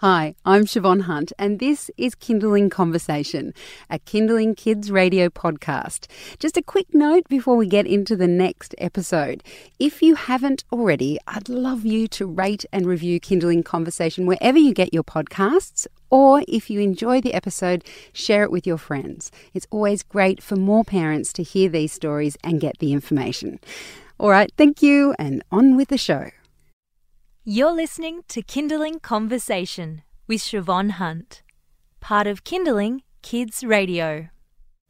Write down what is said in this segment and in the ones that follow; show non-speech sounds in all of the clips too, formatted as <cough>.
Hi, I'm Shevonne Hunt, and this is Kinderling Conversation, a Kinderling Kids radio podcast. Just a quick note before we get into the next episode. If you haven't already, I'd love you to rate and review Kinderling Conversation wherever you get your podcasts, or if you enjoy the episode, share it with your friends. It's always great for more parents to hear these stories and get the information. All right, thank you, and on with the show. You're listening to Kinderling Conversation with Shevonne Hunt, part of Kinderling Kids Radio.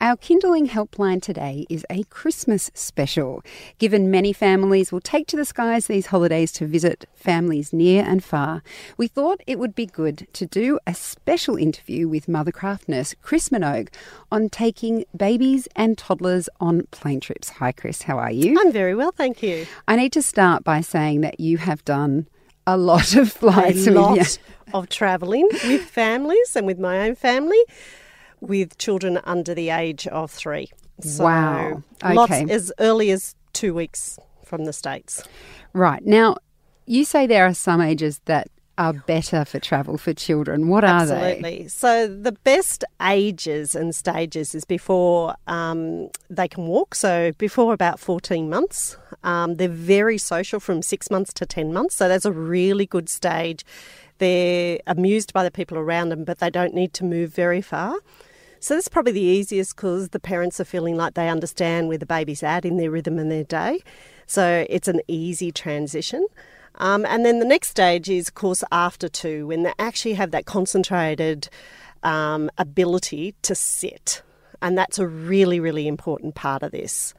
Our Kinderling helpline today is a Christmas special, given many families will take to the skies these holidays to visit families near and far. We thought it would be good to do a special interview with Mothercraft nurse Chris Minogue on taking babies and toddlers on plane trips. Hi, Chris, how are you? I'm very well, thank you. I need to start by saying that you have done a lot of <laughs> flights. A lot of travelling with families and with my own family with children under the age of three. So wow. Okay. Lots as early as two weeks from the States. Right. Now, you say there are some ages that are better for travel for children. What are Absolutely. they? Absolutely. So the best ages and stages is before um, they can walk. So before about 14 months. Um, they're very social from six months to 10 months. So that's a really good stage. They're amused by the people around them, but they don't need to move very far. So that's probably the easiest because the parents are feeling like they understand where the baby's at in their rhythm and their day. So it's an easy transition. Um, and then the next stage is, of course, after two, when they actually have that concentrated um, ability to sit. And that's a really, really important part of this.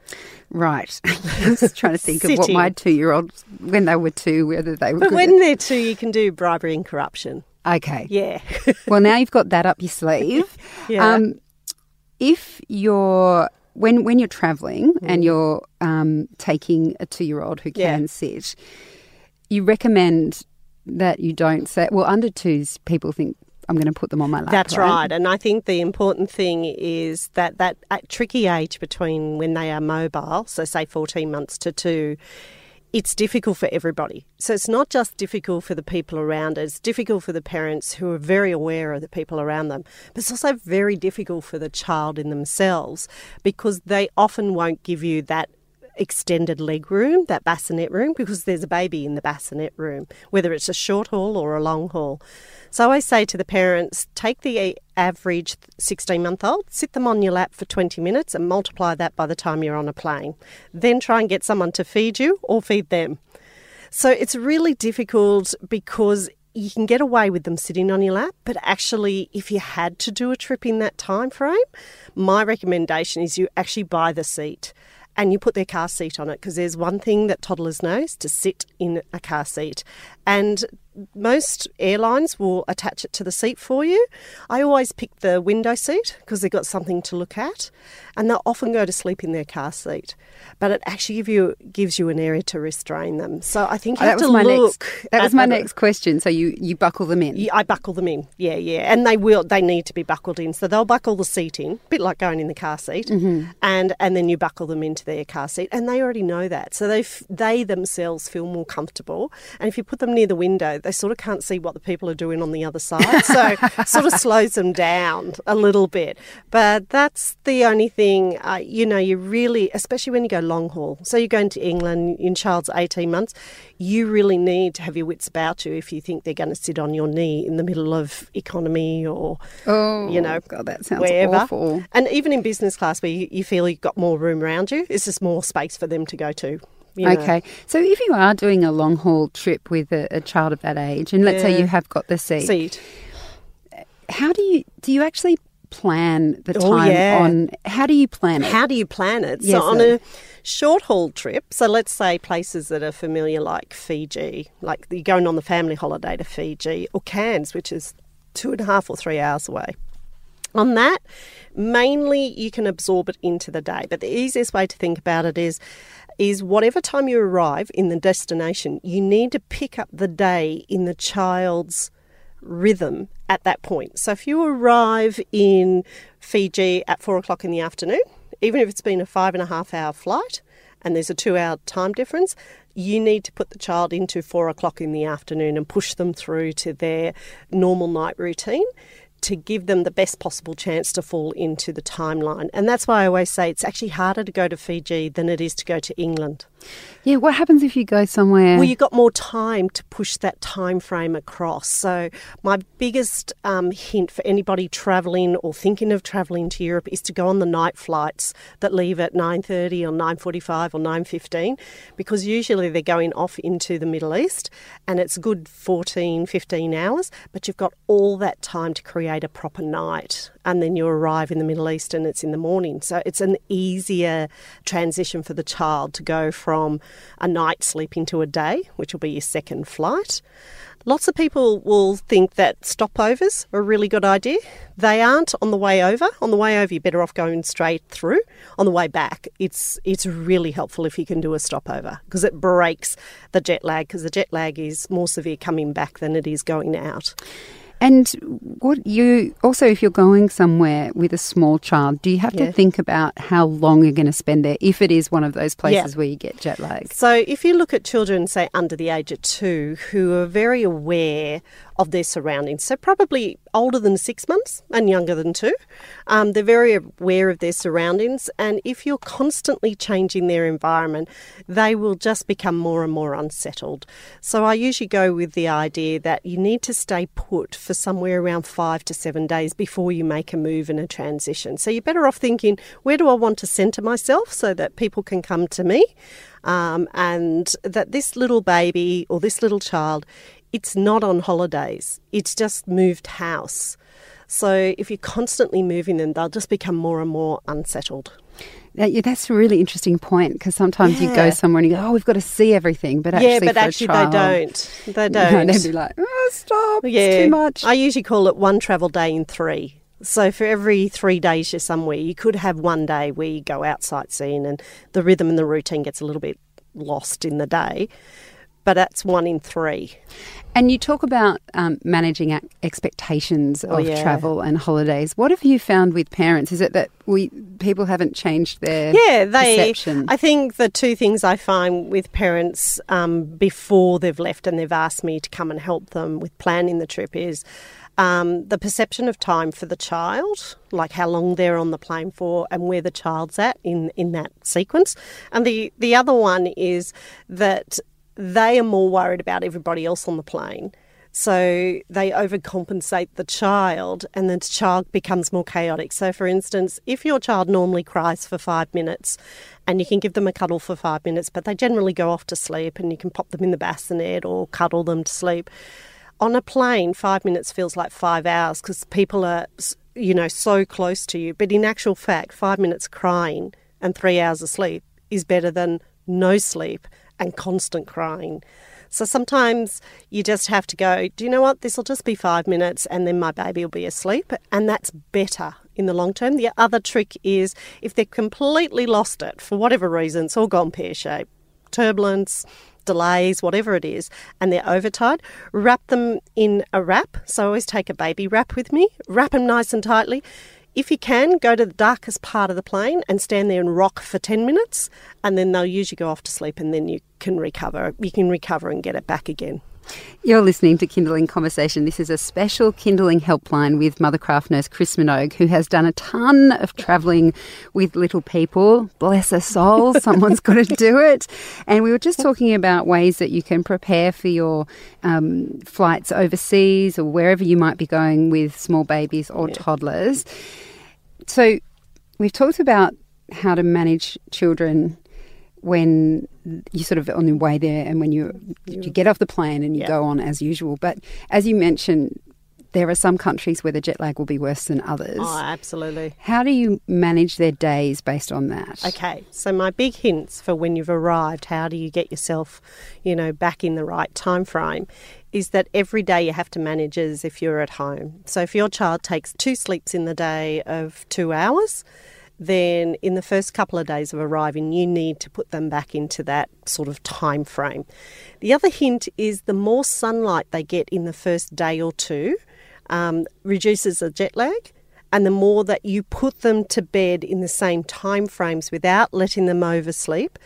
Right. <laughs> I was trying to think of what my two year olds, when they were two, whether they were. But when they're two, you can do bribery and corruption. Okay. Yeah. <laughs> well, now you've got that up your sleeve. <laughs> yeah. Um, if you're when when you're traveling mm. and you're um, taking a two year old who can yeah. sit, you recommend that you don't say, well, under twos, people think I'm going to put them on my lap. That's right? right. And I think the important thing is that that tricky age between when they are mobile, so say 14 months to two, it's difficult for everybody. So it's not just difficult for the people around it, it's difficult for the parents who are very aware of the people around them, but it's also very difficult for the child in themselves because they often won't give you that extended leg room, that bassinet room, because there's a baby in the bassinet room, whether it's a short haul or a long haul. So I say to the parents, take the average 16 month old, sit them on your lap for 20 minutes and multiply that by the time you're on a plane. Then try and get someone to feed you or feed them. So it's really difficult because you can get away with them sitting on your lap, but actually, if you had to do a trip in that time frame, my recommendation is you actually buy the seat and you put their car seat on it because there's one thing that toddlers know is to sit in a car seat. And most airlines will attach it to the seat for you. I always pick the window seat because they've got something to look at, and they'll often go to sleep in their car seat. But it actually give you, gives you an area to restrain them. So I think you oh, have to look. Next, that was my next question. So you, you buckle them in? Yeah, I buckle them in. Yeah, yeah, and they will. They need to be buckled in. So they'll buckle the seat in, a bit like going in the car seat, mm-hmm. and and then you buckle them into their car seat, and they already know that. So they they themselves feel more comfortable. And if you put them near the window, they sort of can't see what the people are doing on the other side. So sort of <laughs> slows them down a little bit. But that's the only thing, uh, you know, you really, especially when you go long haul. So you're going to England in child's 18 months, you really need to have your wits about you if you think they're going to sit on your knee in the middle of economy or, oh, you know, God, that sounds wherever. awful. And even in business class where you, you feel you've got more room around you, it's just more space for them to go to. You know. Okay. So if you are doing a long haul trip with a, a child of that age, and let's yeah. say you have got the seat, seat, how do you do you actually plan the oh, time yeah. on? How do you plan it? How do you plan it? Yes, so on a short haul trip, so let's say places that are familiar like Fiji, like you're going on the family holiday to Fiji, or Cairns, which is two and a half or three hours away. On that, mainly you can absorb it into the day. But the easiest way to think about it is is whatever time you arrive in the destination, you need to pick up the day in the child's rhythm at that point. So if you arrive in Fiji at four o'clock in the afternoon, even if it's been a five and a half hour flight, and there's a two hour time difference, you need to put the child into four o'clock in the afternoon and push them through to their normal night routine to give them the best possible chance to fall into the timeline. And that's why I always say it's actually harder to go to Fiji than it is to go to England. Yeah, what happens if you go somewhere? Well, you've got more time to push that time frame across. So, my biggest um, hint for anybody travelling or thinking of travelling to Europe is to go on the night flights that leave at 9:30 or 9:45 or 9:15 because usually they're going off into the Middle East and it's good 14 15 hours, but you've got all that time to create a proper night and then you arrive in the Middle East and it's in the morning. So, it's an easier transition for the child to go from a night sleep into a day, which will be your second flight. Lots of people will think that stopovers are a really good idea. They aren't on the way over. On the way over, you're better off going straight through. On the way back, it's it's really helpful if you can do a stopover because it breaks the jet lag because the jet lag is more severe coming back than it is going out. And what you also, if you're going somewhere with a small child, do you have Yeah. to think about how long you're going to spend there if it is one of those places Yeah. where you get jet lag? So, if you look at children, say under the age of two, who are very aware of their surroundings, so probably older than six months and younger than two, um, they're very aware of their surroundings. And if you're constantly changing their environment, they will just become more and more unsettled. So, I usually go with the idea that you need to stay put for somewhere around five to seven days before you make a move and a transition. So, you're better off thinking, where do I want to centre myself so that people can come to me? um, and that this little baby or this little child, it's not on holidays, it's just moved house. So if you're constantly moving them, they'll just become more and more unsettled. That- yeah, That's a really interesting point because sometimes you go somewhere and you go, oh, we've got to see everything. But actually, yeah, but for a actually child, they don't. They don't. they'd be like, oh, stop, yeah, it's too much. I usually call it one travel day in three. So for every three days you're somewhere, you could have one day where you go out sightseeing and the rhythm and the routine gets a little bit lost in the day. But that's one in three. And you talk about um, managing expectations Oh, of yeah. travel and holidays. What have you found with parents? Is it that we people haven't changed their yeah, they. perception? I think the two things I find with parents um, before they've left and they've asked me to come and help them with planning the trip is um, the perception of time for the child, like how long they're on the plane for and where the child's at in, in that sequence. And the, the other one is that they are more worried about everybody else on the plane. So they overcompensate the child, and the child becomes more chaotic. So, for instance, if your child normally cries for five minutes and you can give them a cuddle for five minutes, but they generally go off to sleep and you can pop them in the bassinet or cuddle them to sleep, on a plane, five minutes feels like five hours because people are, you know, so close to you. But in actual fact, five minutes crying and three hours of sleep is better than no sleep and constant crying. So sometimes you just have to go, do you know what? This will just be five minutes and then my baby will be asleep. And that's better in the long term. The other trick is if they've completely lost it for whatever reason, it's all gone pear shaped, turbulence, delays, whatever it is, and they're overtired, wrap them in a wrap. So I always take a baby wrap with me, wrap them nice and tightly. If you can, go to the darkest part of the plane and stand there and rock for 10 minutes, and then they'll usually go off to sleep, and then you can recover. You can recover and get it back again. You're listening to Kinderling Conversation. This is a special Kinderling helpline with Mothercraft nurse Chris Minogue, who has done a ton of travelling with little people. Bless her soul, <laughs> someone's got to do it. And we were just talking about ways that you can prepare for your um, flights overseas or wherever you might be going with small babies or toddlers. So we've talked about how to manage children when you sort of on your way there and when you you mm. get off the plane and you go on as usual. But as you mentioned, there are some countries where the jet lag will be worse than others. Oh, absolutely. How do you manage their days based on that? Okay, so my big hints for when you've arrived, how do you get yourself, you know, back in the right time frame, is that every day you have to manage as if you're at home. So if your child takes two sleeps in the day of two hours, then in the first couple of days of arriving, you need to put them back into that sort of time frame. The other hint is the more sunlight they get in the first day or two um, reduces the jet lag and the more that you put them to bed in the same time frames without letting them oversleep,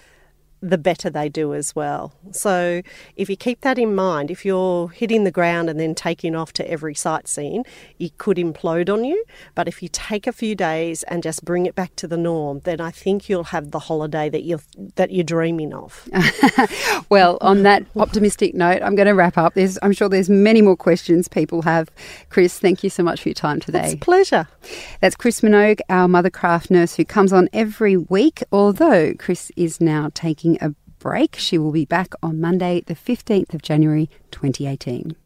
the better they do as well. So if you keep that in mind, if you're hitting the ground and then taking off to every sightseeing, it could implode on you. But if you take a few days and just bring it back to the norm, then I think you'll have the holiday that you're that you're dreaming of. <laughs> well, on that optimistic note, I'm going to wrap up. There's, I'm sure there's many more questions people have. Chris, thank you so much for your time today. It's a pleasure. That's Chris Minogue, our Mothercraft nurse who comes on every week, although Chris is now taking a break. She will be back on Monday, the 15th of January 2018.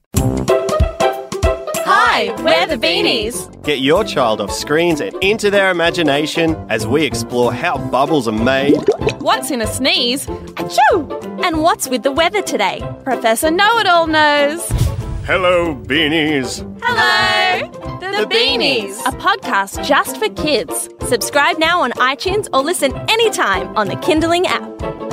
Hi, we're the Beanies. Get your child off screens and into their imagination as we explore how bubbles are made. What's in a sneeze? Achoo! And what's with the weather today? Professor Know It All knows. Hello, beanies. Hello, the, the Beanies, a podcast just for kids. Subscribe now on iTunes or listen anytime on the Kinderling app.